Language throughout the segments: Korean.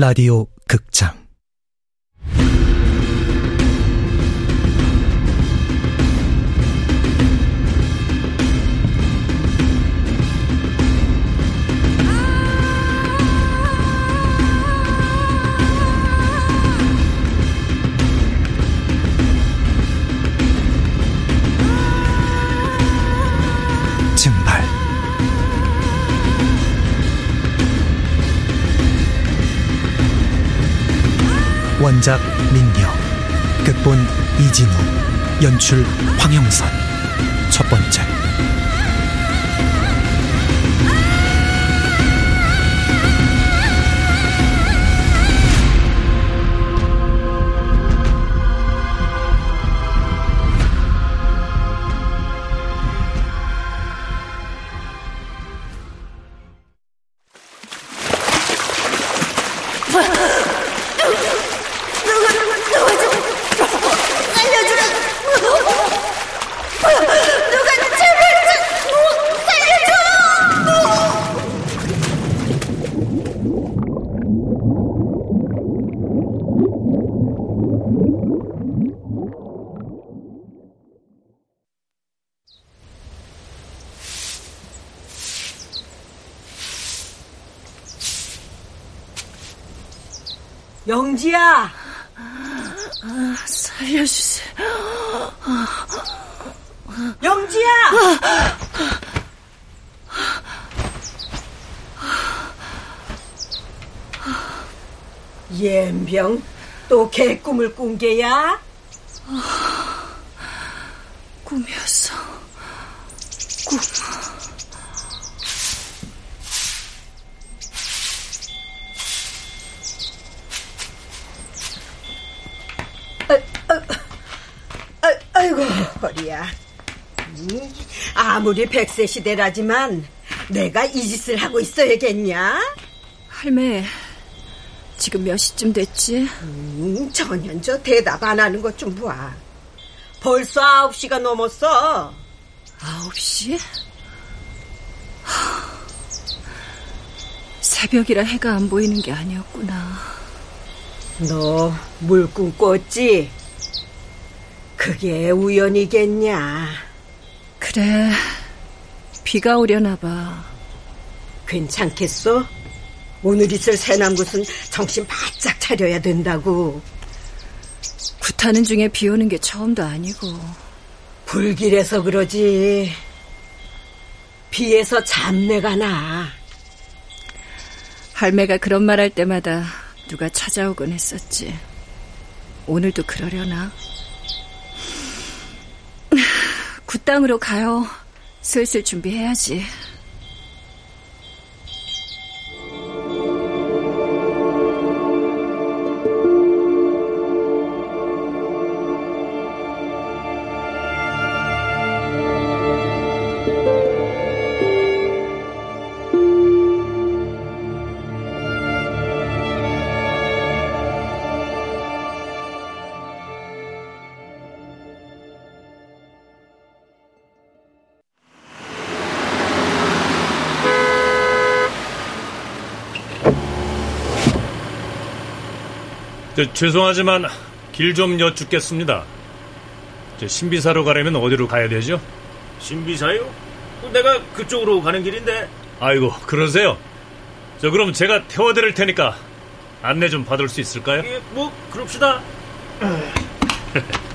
라디오 극장 원작 민경 극본 이진우 연출 황영선. 첫 번째 영지야, 살려주세요. 영지야. 옌병 또 개꿈을 꾼 게야? 꿈이었어. 꿈. 아, 아이고 허리야. 음, 아무리 백세 시대라지만 내가 이 짓을 하고 있어야겠냐? 할매, 지금 몇 시쯤 됐지? 음, 전혀 저 대답 안 하는 것 좀 봐. 벌써 아홉 시가 넘었어. 아홉 시? 하, 새벽이라 해가 안 보이는 게 아니었구나. 너 물꿈 꿨지? 그게 우연이겠냐? 그래, 비가 오려나 봐. 괜찮겠어? 오늘 있을 새남굿은 정신 바짝 차려야 된다고. 굿하는 중에 비 오는 게 처음도 아니고. 불길해서 그러지. 비에서 잡내가 나. 할매가 그런 말 할 때마다 누가 찾아오곤 했었지. 오늘도 그러려나? 굿땅으로 가요. 슬슬 준비해야지. 저, 죄송하지만 길 좀 여쭙겠습니다. 저 신비사로 가려면 어디로 가야 되죠? 신비사요? 내가 그쪽으로 가는 길인데. 아이고 그러세요. 저 그럼 제가 태워드릴 테니까 안내 좀 받을 수 있을까요? 예, 뭐 그럽시다.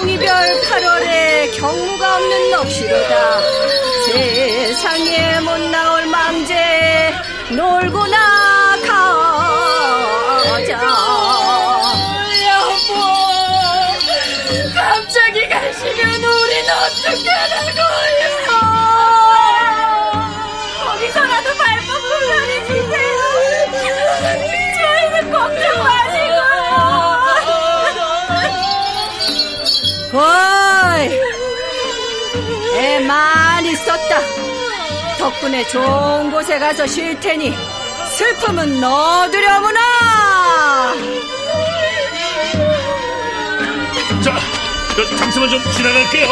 영이별 8월에 경무가 없는 넋이로다. 세상에 못 나올 망제 놀고 나 가자. 여보 갑자기 가시면 우린 어떻게 많이 썼다. 덕분에 좋은 곳에 가서 쉴 테니 슬픔은 너드려무나. 자, 저 잠시만 좀 지나갈게요.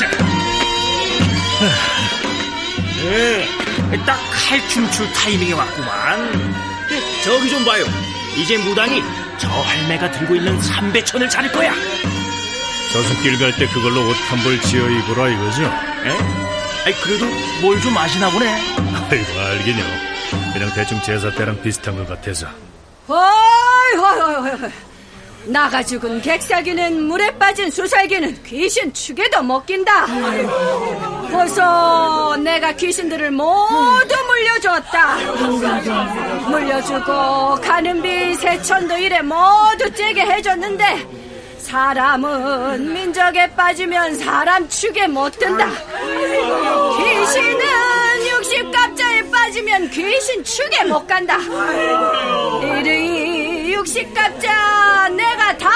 자. 네, 딱 칼춤 출 타이밍에 왔구만. 저기 좀 봐요. 이제 무당이 저 할매가 들고 있는 삼배천을 차릴 거야. 저승길 갈 때 그걸로 옷 한 벌 지어 입으라 이거죠? 에? 아이, 그래도 뭘 좀 아시나 보네. 아이고 알긴요. 그냥 대충 제사 때랑 비슷한 것 같아서. 어이, 어이, 어이, 어이. 나가 죽은 객살기는 물에 빠진 수살기는 귀신 축에도 먹긴다. 벌써 내가 귀신들을 모두 물려줬다. 물려주고 가는 비 세천도 이래 모두 째게 해줬는데 사람은 민족에 빠지면 사람 축에 못 든다. 귀신은 육십 갑자에 빠지면 귀신 축에 못 간다. 이르이 육십 갑자 내가 다.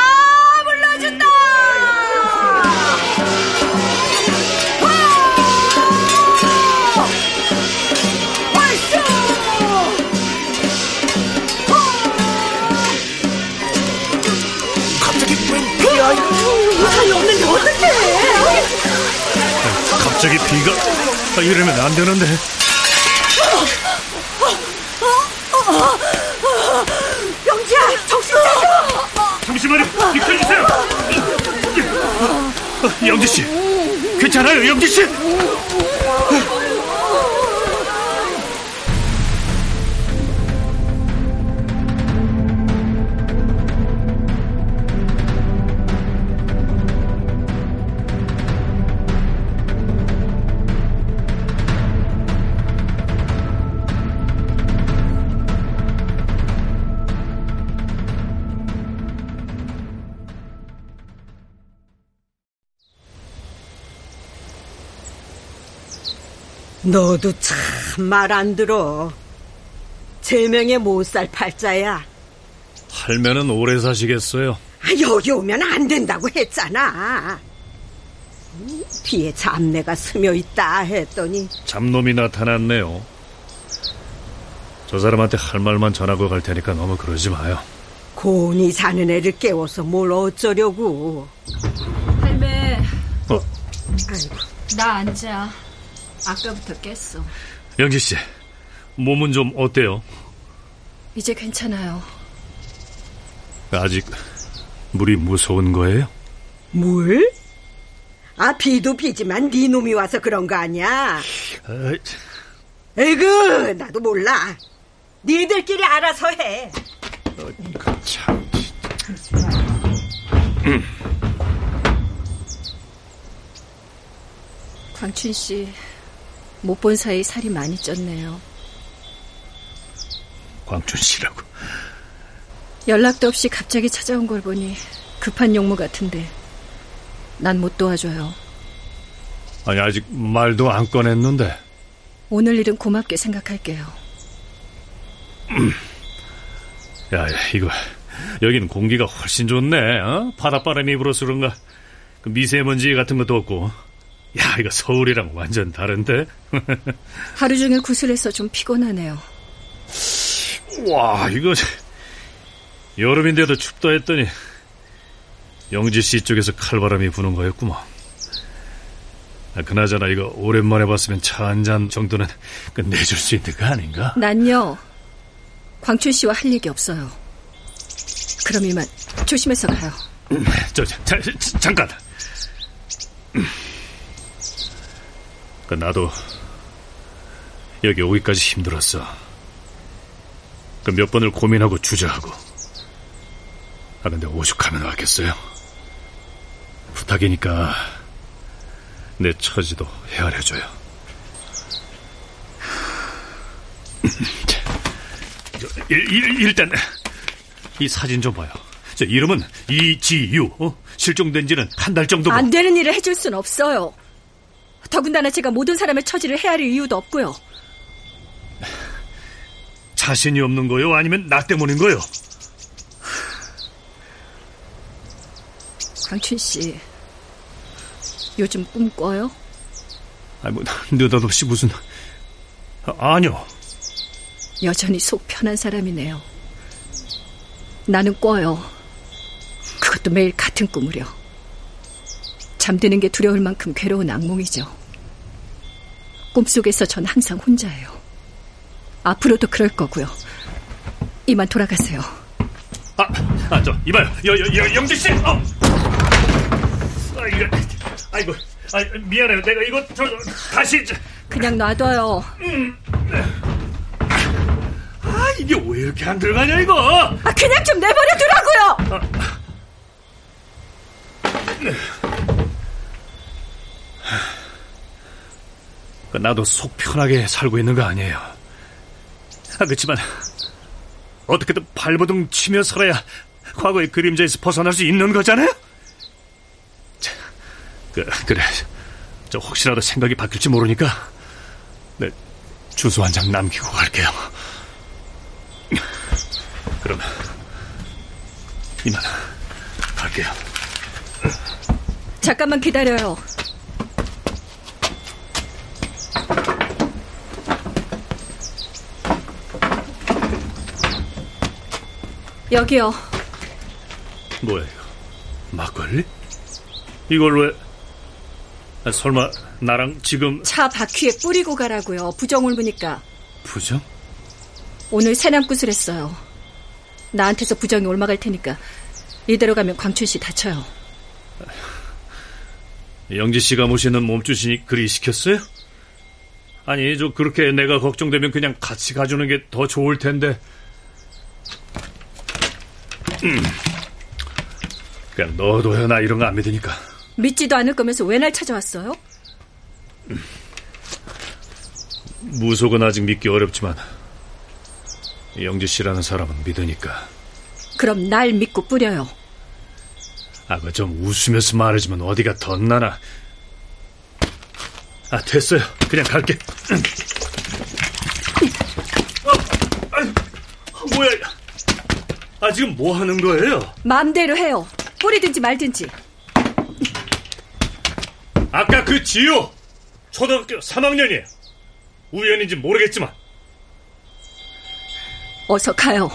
갑자기 비가 아, 이러면 안 되는데. 영지야, 정신 차려! 잠시만요. 비켜주세요. 어, 영지 씨, 괜찮아요, 영지 씨. 너도 참 말 안 들어. 제명에 못 살 팔자야. 할매는 오래 사시겠어요. 아, 여기 오면 안 된다고 했잖아. 음, 뒤에 잡내가 스며 있다 했더니 잡놈이 나타났네요. 저 사람한테 할 말만 전하고 갈 테니까 너무 그러지 마요. 곤히 자는 애를 깨워서 뭘 어쩌려고. 할매, 어, 아이고, 나 앉아. 아까부터 깼어. 영지 씨, 몸은 좀 어때요? 이제 괜찮아요. 아직 물이 무서운 거예요? 물? 아 비도 비지만 네 놈이 와서 그런 거 아니야. 아이, 에그 나도 몰라. 니들끼리 알아서 해. 그 참. 광춘 씨, 못 본 사이 살이 많이 쪘네요. 광춘 씨라고. 연락도 없이 갑자기 찾아온 걸 보니 급한 용무 같은데 난 못 도와줘요. 아니 아직 말도 안 꺼냈는데. 오늘 일은 고맙게 생각할게요. 야, 야, 이거 여기는 공기가 훨씬 좋네. 어? 바닷바람이 불어서 그런가. 그 미세먼지 같은 것도 없고. 야, 이거 서울이랑 완전 다른데. 하루 종일 구슬해서 좀 피곤하네요. 와, 이거 여름인데도 춥다 했더니 영지 씨 쪽에서 칼바람이 부는 거였구먼. 아, 그나저나 이거 오랜만에 봤으면 차 한 잔 정도는 끝내줄 수 있는 거 아닌가? 난요, 광춘 씨와 할 얘기 없어요. 그럼 이만 조심해서 가요. 저, 저, 자, 자, 잠깐. 그 나도 여기 오기까지 힘들었어. 그 몇 번을 고민하고 주저하고. 아 근데 오죽하면 왔겠어요. 부탁이니까 내 처지도 헤아려줘요. 일단 이 사진 좀 봐요. 저 이름은 이지유. 어? 실종된 지는 한 달 정도. 안 되는 일을 해줄 순 없어요. 더군다나 제가 모든 사람의 처지를 헤아릴 이유도 없고요. 자신이 없는 거요? 아니면 나 때문인 거요? 광춘 씨, 요즘 꿈 꿔요? 아니, 뭐, 느닷없이 무슨. 아, 아니요. 여전히 속 편한 사람이네요. 나는 꿔요. 그것도 매일 같은 꿈을요. 잠드는 게 두려울 만큼 괴로운 악몽이죠. 꿈속에서 전 항상 혼자예요. 앞으로도 그럴 거고요. 이만 돌아가세요. 아, 아, 저, 이봐요. 여, 여, 여, 영지 씨! 어! 아, 이거, 아이고, 아, 미안해요. 내가 이거, 저, 다시, 저, 그냥 놔둬요. 아, 이게 왜 이렇게 안 들어가냐, 이거? 아, 그냥 좀 내버려 두라고요! 나도 속 편하게 살고 있는 거 아니에요. 아, 그렇지만, 어떻게든 발버둥 치며 살아야 과거의 그림자에서 벗어날 수 있는 거잖아요? 자, 그, 그래. 저 혹시라도 생각이 바뀔지 모르니까, 내 주소 한 장 남기고 갈게요. 그럼, 이만, 갈게요. 잠깐만 기다려요. 여기요. 뭐야, 이거? 막걸리? 이걸 왜, 아, 설마, 나랑 지금 차 바퀴에 뿌리고 가라고요. 부정 옮으니까. 부정? 오늘 새남굿을 했어요. 나한테서 부정이 올라갈 테니까 이대로 가면 광춘 씨 다쳐요. 영지 씨가 모시는 몸주신이 그리 시켰어요? 아니, 저 그렇게 내가 걱정되면 그냥 같이 가주는 게 더 좋을 텐데. 음. 그냥 너도요, 나 이런 거 안 믿으니까. 믿지도 않을 거면서 왜 날 찾아왔어요? 무속은 아직 믿기 어렵지만, 영지 씨라는 사람은 믿으니까. 그럼 날 믿고 뿌려요. 아, 그좀 웃으면서 말하지만 어디가 덧나나. 아, 됐어요. 그냥 갈게. 어, 아유, 아, 뭐야. 아, 지금 뭐 하는 거예요? 마음대로 해요. 뿌리든지 말든지. 아까 그 지효! 초등학교 3학년이에요. 우연인지 모르겠지만. 어서 가요.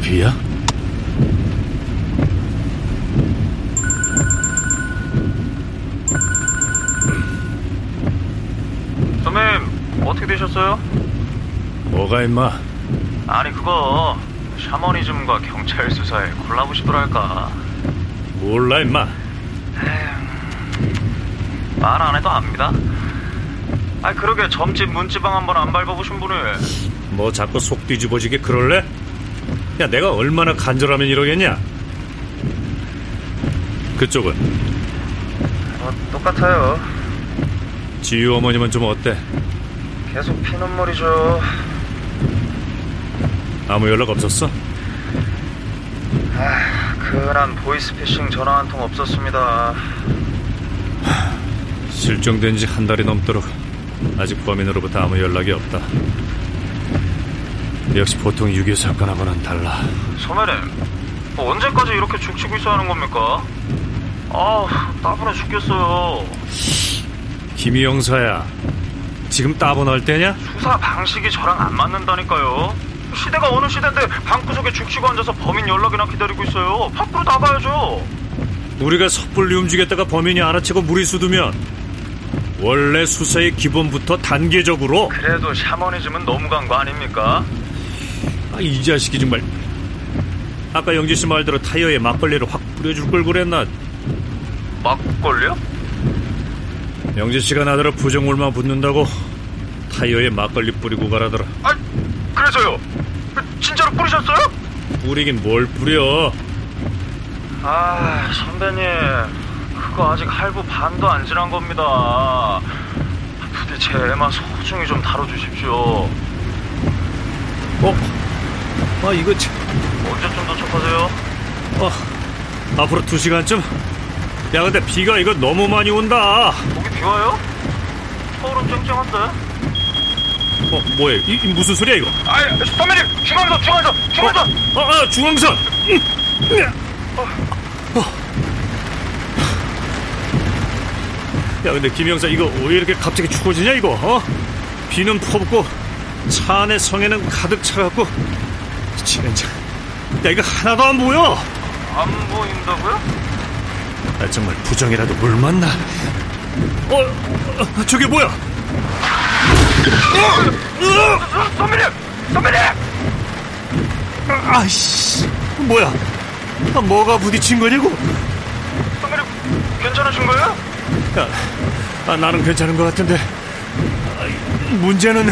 어? 또 비야? 선배님 어떻게 되셨어요? 뭐가 임마? 아니 그거 샤머니즘과 경찰 수사에 콜라보시더랄까 몰라 임마. 말 안 해도 압니다 아니 그러게 점집 문지방 한번 안 밟아보신 분이 뭐 자꾸 속 뒤집어지게 그럴래? 야 내가 얼마나 간절하면 이러겠냐? 그쪽은 어, 똑같아요 지유 어머님은 좀 어때? 계속 피눈물이죠 아무 연락 없었어? 그난 보이스피싱 전화 한 통 없었습니다 실종된 지 한 달이 넘도록 아직 범인으로부터 아무 연락이 없다. 역시 보통 유괴 사건하고는 달라. 선배님 뭐 언제까지 이렇게 죽치고 있어야 하는 겁니까? 아 따분해 죽겠어요 김희 형사야, 지금 따분할 때냐? 수사 방식이 저랑 안 맞는다니까요. 시대가 어느 시대인데 방구석에 죽치고 앉아서 범인 연락이나 기다리고 있어요. 밖으로 나가야죠. 우리가 섣불리 움직였다가 범인이 알아채고 무리수 두면 원래 수사의 기본부터 단계적으로 그래도 샤머니즘은 너무 간 거 아닙니까? 아, 이 자식이 정말 아까 영지 씨 말대로 타이어에 막걸리를 확 뿌려줄 걸 그랬나? 막걸리요? 영지 씨가 나더러 부정물만 붙는다고 타이어에 막걸리 뿌리고 가라더라. 아, 그래서요. 진짜로 뿌리셨어요? 뿌리긴 뭘 뿌려? 아, 선배님. 그거 아직 할부 반도 안 지난 겁니다. 제 애만 소중히 좀 다뤄주십시오. 어? 아 이거 참... 언제쯤 도착하세요? 어, 앞으로 두 시간쯤? 야 근데 비가 이거 너무 많이 온다 거기 비 와요? 서울은 쨍쨍한데? 어 뭐야 이, 이 무슨 소리야 이거 아이, 선배님! 중앙선, 중앙선, 중앙선! 아, 아 중앙선 음. 어. 야 근데 김영사 이거 왜 이렇게 갑자기 추워지냐 이거 어? 비는 퍼붓고 차 안에 성에는 가득 차갖고 진짜 야 이거 하나도 안 보여 안 보인다고요? 아, 정말 부정이라도 물 맞나 어, 어 저게 뭐야 어, 선배님! 선배님! 아이씨 뭐야 아, 뭐가 부딪힌 거냐고 선배님, 괜찮으신 거예요? 야, 아, 나는 괜찮은 것 같은데 아, 이 문제는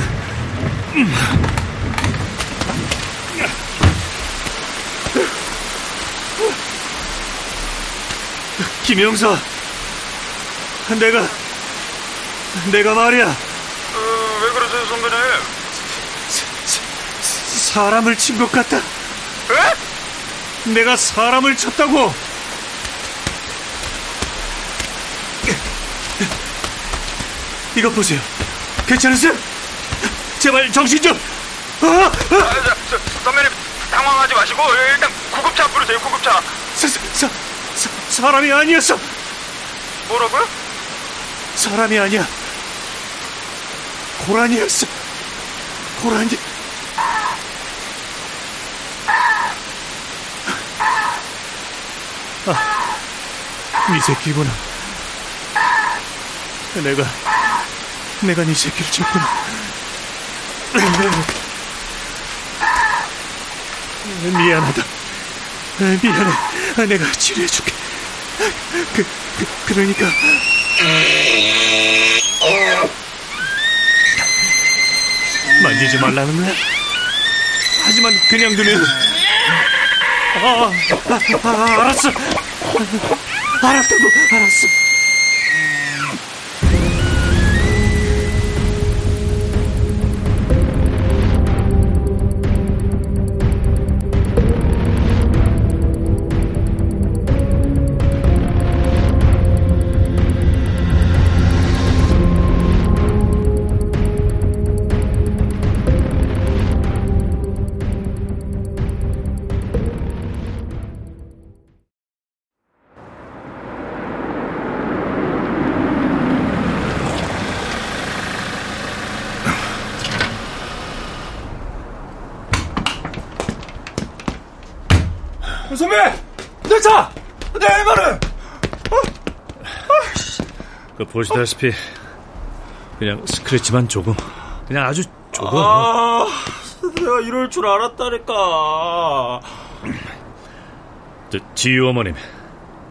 음. 김영사 내가 내가 말이야 어, 왜 그러세요, 선배님? 사람을 친 것 같다 에? 내가 사람을 쳤다고 이것 보세요 괜찮으세요? 제발 정신 좀 어? 어? 아, 저, 저, 선배님, 당황하지 마시고, 일단 구급차 부르세요, 구급차. 사, 사, 사, 사람이 아니었어. 뭐라고요? 사람이 아니야. 고라니였어. 고라니. 아, 네 새끼구나. 내가 내가 네 새끼를 쳤구나 미안하다. 미안해. 내가 치료해줄게 그, 그 그러니까. 만지지 말라는 거야? 하지만 그냥 두면 아, 아, 아, 알았어. 알았다고 알았어 선배! 내 차! 내 말은! 그 보시다시피 그냥 스크래치만 조금 그냥 아주 조금 아, 내가 이럴 줄 알았다니까. 저, 지유 어머님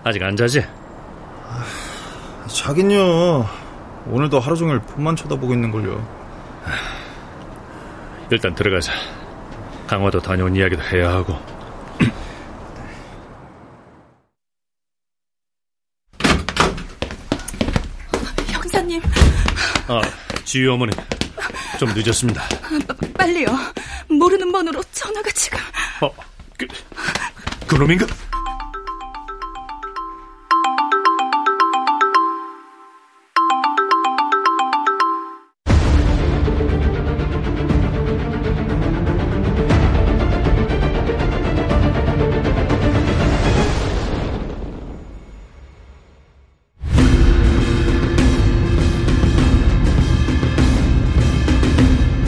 아직 안 자지? 자긴요. 오늘도 하루 종일 폰만 쳐다보고 있는걸요. 일단 들어가자 강화도 다녀온 이야기도 해야 하고 형사님, 아 지유 어머님 좀 늦었습니다 빨리요. 모르는 번호로 전화가 지금. 어, 그, 그놈인가?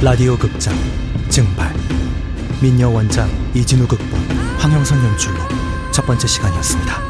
라디오 극장 증발 민여 원작 이진우 극본 황영선 연출로 첫 번째 시간이었습니다.